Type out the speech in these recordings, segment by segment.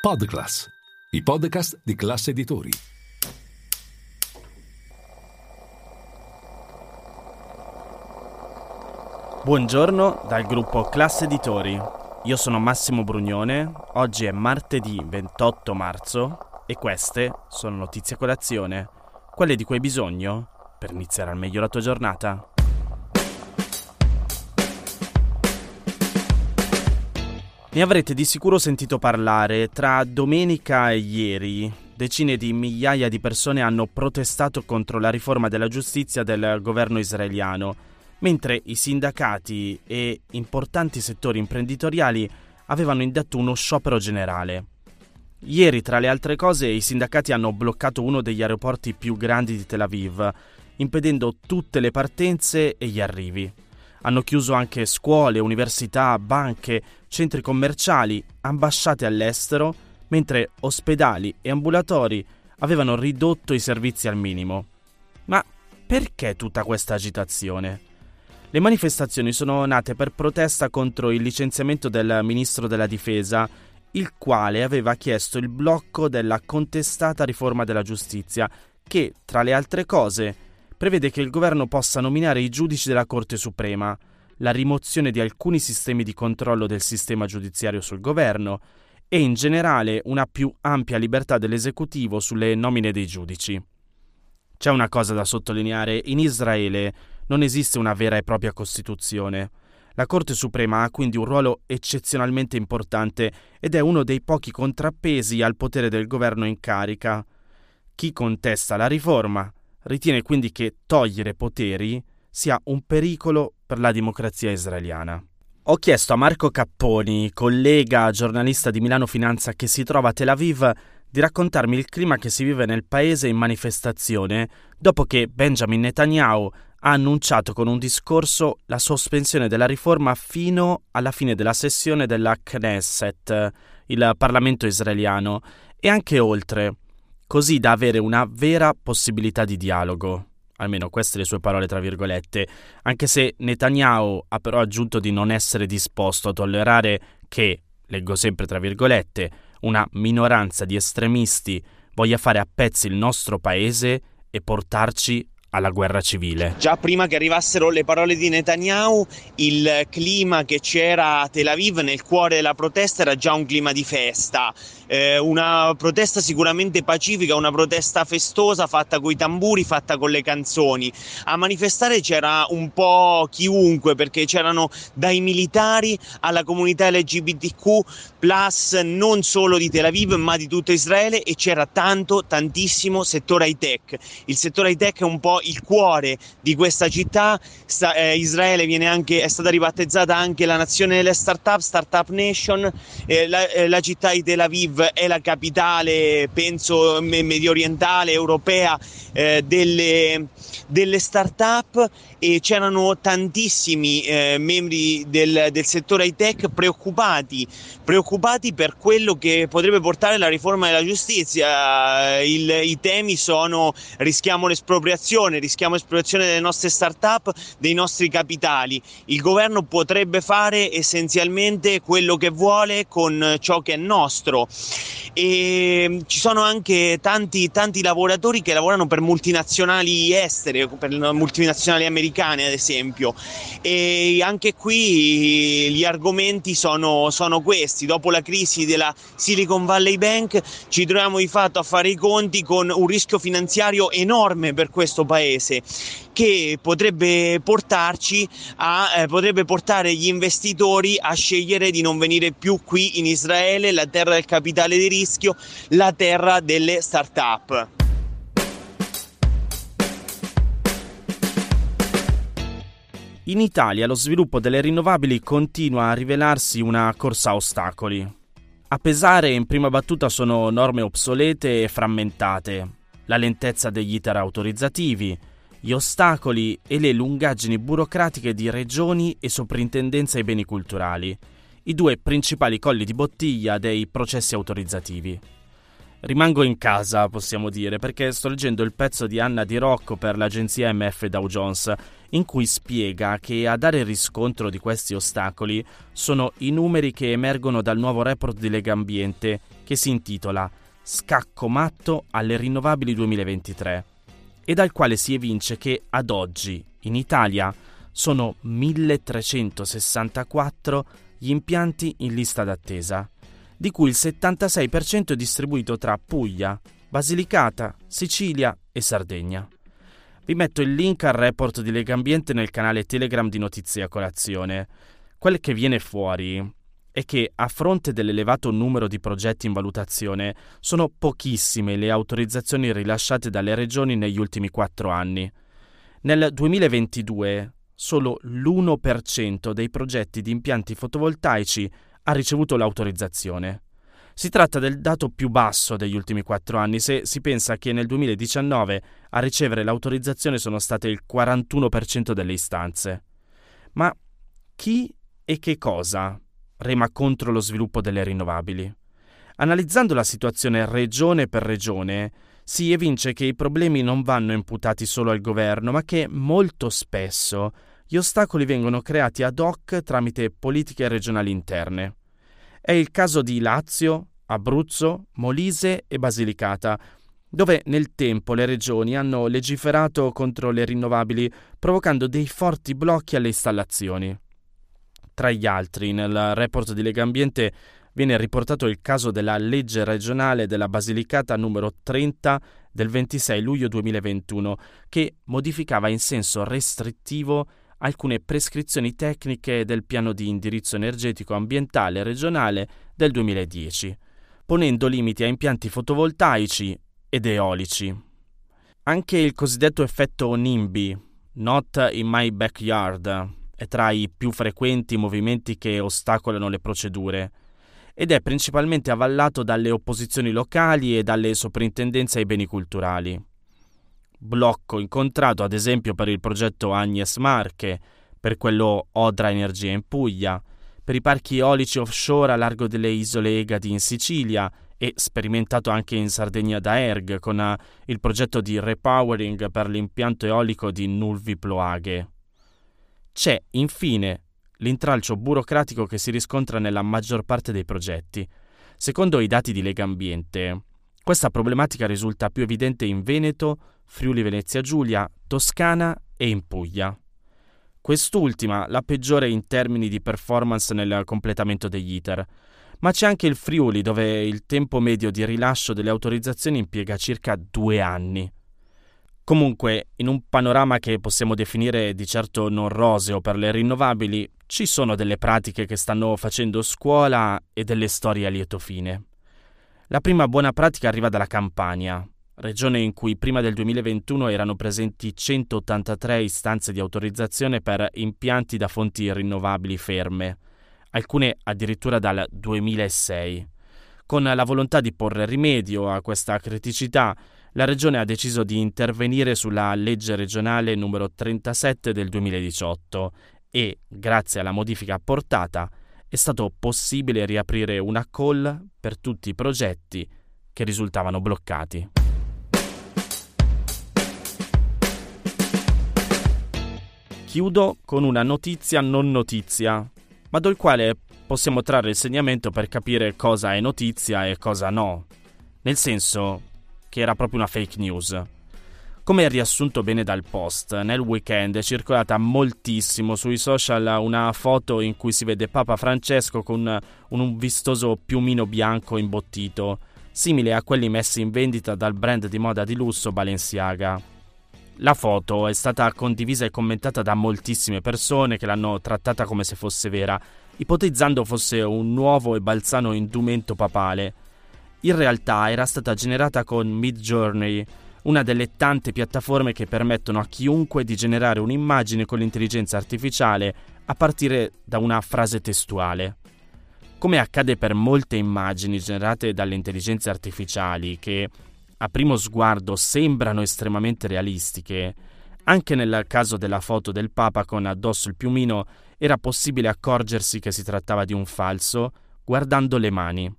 Podclass, i podcast di classe editori. Buongiorno dal gruppo Classe Editori. Io sono Massimo Brugnone, oggi è martedì 28 marzo e queste sono notizie a colazione, quelle di cui hai bisogno per iniziare al meglio la tua giornata. Ne avrete di sicuro sentito parlare. Tra domenica e ieri decine di migliaia di persone hanno protestato contro la riforma della giustizia del governo israeliano, mentre i sindacati e importanti settori imprenditoriali avevano indetto uno sciopero generale. Ieri, tra le altre cose, i sindacati hanno bloccato uno degli aeroporti più grandi di Tel Aviv, impedendo tutte le partenze e gli arrivi. Hanno chiuso anche scuole, università, banche, centri commerciali, ambasciate all'estero, mentre ospedali e ambulatori avevano ridotto i servizi al minimo. Ma perché tutta questa agitazione? Le manifestazioni sono nate per protesta contro il licenziamento del ministro della difesa, il quale aveva chiesto il blocco della contestata riforma della giustizia, che, tra le altre cose, prevede che il governo possa nominare i giudici della Corte Suprema, la rimozione di alcuni sistemi di controllo del sistema giudiziario sul governo e in generale una più ampia libertà dell'esecutivo sulle nomine dei giudici. C'è una cosa da sottolineare, in Israele non esiste una vera e propria Costituzione. La Corte Suprema ha quindi un ruolo eccezionalmente importante ed è uno dei pochi contrappesi al potere del governo in carica. Chi contesta la riforma Ritiene quindi che togliere poteri sia un pericolo per la democrazia israeliana. Ho chiesto a Marco Capponi, collega giornalista di Milano Finanza che si trova a Tel Aviv, di raccontarmi il clima che si vive nel paese in manifestazione dopo che Benjamin Netanyahu ha annunciato con un discorso la sospensione della riforma fino alla fine della sessione della Knesset, il Parlamento israeliano, e anche oltre così da avere una vera possibilità di dialogo. Almeno queste le sue parole, tra virgolette, anche se Netanyahu ha però aggiunto di non essere disposto a tollerare che, leggo sempre tra virgolette, una minoranza di estremisti voglia fare a pezzi il nostro paese e portarci alla guerra civile. Già prima che arrivassero le parole di Netanyahu, il clima che c'era a Tel Aviv nel cuore della protesta era già un clima di festa eh, una protesta sicuramente pacifica, una protesta festosa fatta con i tamburi, fatta con le canzoni. A manifestare c'era un po' chiunque perché c'erano dai militari alla comunità LGBTQ non solo di Tel Aviv ma di tutto Israele e c'era tanto, tantissimo settore high tech. Il settore high tech è un po' il cuore di questa città. Sta, eh, Israele anche, è stata ribattezzata anche la nazione delle start-up, Startup Nation. Eh, la, eh, la città di Tel Aviv è la capitale, penso, medio orientale, europea eh, delle, delle start-up e c'erano tantissimi eh, membri del, del, settore high tech preoccupati, preoccupati per quello che potrebbe portare la riforma della giustizia. Il, I temi sono rischiamo l'espropriazione, rischiamo l'espropriazione delle nostre start-up, dei nostri capitali. Il governo potrebbe fare essenzialmente quello che vuole con ciò che è nostro e ci sono anche tanti, tanti lavoratori che lavorano per multinazionali estere, per multinazionali americane ad esempio e anche qui gli argomenti sono, sono questi, dopo la crisi della Silicon Valley Bank ci troviamo di fatto a fare i conti con un rischio finanziario enorme per questo paese che potrebbe portarci a eh, potrebbe portare gli investitori a scegliere di non venire più qui in Israele, la terra del capitale di rischio, la terra delle start-up. In Italia lo sviluppo delle rinnovabili continua a rivelarsi una corsa a ostacoli. A pesare in prima battuta sono norme obsolete e frammentate, la lentezza degli iter autorizzativi, gli ostacoli e le lungaggini burocratiche di regioni e soprintendenza ai beni culturali, i due principali colli di bottiglia dei processi autorizzativi. Rimango in casa, possiamo dire, perché sto leggendo il pezzo di Anna Di Rocco per l'agenzia MF Dow Jones, in cui spiega che a dare riscontro di questi ostacoli sono i numeri che emergono dal nuovo report di Lega Ambiente che si intitola Scacco matto alle rinnovabili 2023 e dal quale si evince che ad oggi in Italia sono 1364 gli impianti in lista d'attesa di cui il 76% è distribuito tra Puglia, Basilicata, Sicilia e Sardegna. Vi metto il link al report di Lega Ambiente nel canale Telegram di Notizie a Colazione. Quel che viene fuori è che, a fronte dell'elevato numero di progetti in valutazione, sono pochissime le autorizzazioni rilasciate dalle regioni negli ultimi quattro anni. Nel 2022 solo l'1% dei progetti di impianti fotovoltaici ha ricevuto l'autorizzazione. Si tratta del dato più basso degli ultimi quattro anni se si pensa che nel 2019 a ricevere l'autorizzazione sono state il 41% delle istanze. Ma chi e che cosa rema contro lo sviluppo delle rinnovabili? Analizzando la situazione regione per regione, si evince che i problemi non vanno imputati solo al governo, ma che molto spesso gli ostacoli vengono creati ad hoc tramite politiche regionali interne. È il caso di Lazio, Abruzzo, Molise e Basilicata, dove nel tempo le regioni hanno legiferato contro le rinnovabili provocando dei forti blocchi alle installazioni. Tra gli altri, nel report di Lega Ambiente viene riportato il caso della legge regionale della Basilicata numero 30 del 26 luglio 2021, che modificava in senso restrittivo alcune prescrizioni tecniche del piano di indirizzo energetico ambientale regionale del 2010, ponendo limiti a impianti fotovoltaici ed eolici. Anche il cosiddetto effetto NIMBY, Not in My Backyard, è tra i più frequenti movimenti che ostacolano le procedure ed è principalmente avallato dalle opposizioni locali e dalle soprintendenze ai beni culturali blocco incontrato ad esempio per il progetto Agnes Marche, per quello Odra Energia in Puglia, per i parchi eolici offshore a largo delle isole Egadi in Sicilia e sperimentato anche in Sardegna da Erg con uh, il progetto di repowering per l'impianto eolico di Nulvi Ploaghe. C'è infine l'intralcio burocratico che si riscontra nella maggior parte dei progetti. Secondo i dati di Lega Ambiente, questa problematica risulta più evidente in Veneto, Friuli Venezia Giulia, Toscana e in Puglia. Quest'ultima la peggiore in termini di performance nel completamento degli iter, ma c'è anche il Friuli dove il tempo medio di rilascio delle autorizzazioni impiega circa due anni. Comunque, in un panorama che possiamo definire di certo non roseo per le rinnovabili, ci sono delle pratiche che stanno facendo scuola e delle storie a lieto fine. La prima buona pratica arriva dalla Campania, regione in cui prima del 2021 erano presenti 183 istanze di autorizzazione per impianti da fonti rinnovabili ferme, alcune addirittura dal 2006. Con la volontà di porre rimedio a questa criticità, la Regione ha deciso di intervenire sulla legge regionale numero 37 del 2018 e, grazie alla modifica apportata, è stato possibile riaprire una call per tutti i progetti che risultavano bloccati. Chiudo con una notizia non notizia, ma dal quale possiamo trarre insegnamento per capire cosa è notizia e cosa no. Nel senso che era proprio una fake news. Come riassunto bene dal post, nel weekend è circolata moltissimo sui social una foto in cui si vede Papa Francesco con un vistoso piumino bianco imbottito, simile a quelli messi in vendita dal brand di moda di lusso Balenciaga. La foto è stata condivisa e commentata da moltissime persone che l'hanno trattata come se fosse vera, ipotizzando fosse un nuovo e balzano indumento papale. In realtà era stata generata con Midjourney, una delle tante piattaforme che permettono a chiunque di generare un'immagine con l'intelligenza artificiale a partire da una frase testuale. Come accade per molte immagini generate dalle intelligenze artificiali che a primo sguardo sembrano estremamente realistiche, anche nel caso della foto del Papa con addosso il piumino era possibile accorgersi che si trattava di un falso guardando le mani.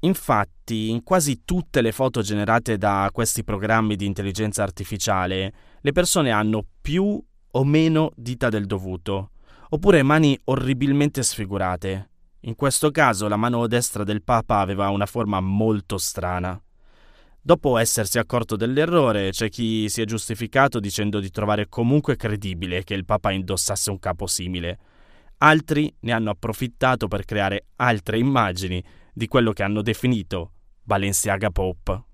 Infatti, in quasi tutte le foto generate da questi programmi di intelligenza artificiale, le persone hanno più o meno dita del dovuto, oppure mani orribilmente sfigurate. In questo caso la mano destra del Papa aveva una forma molto strana. Dopo essersi accorto dell'errore, c'è chi si è giustificato dicendo di trovare comunque credibile che il Papa indossasse un capo simile. Altri ne hanno approfittato per creare altre immagini di quello che hanno definito Balenciaga Pop.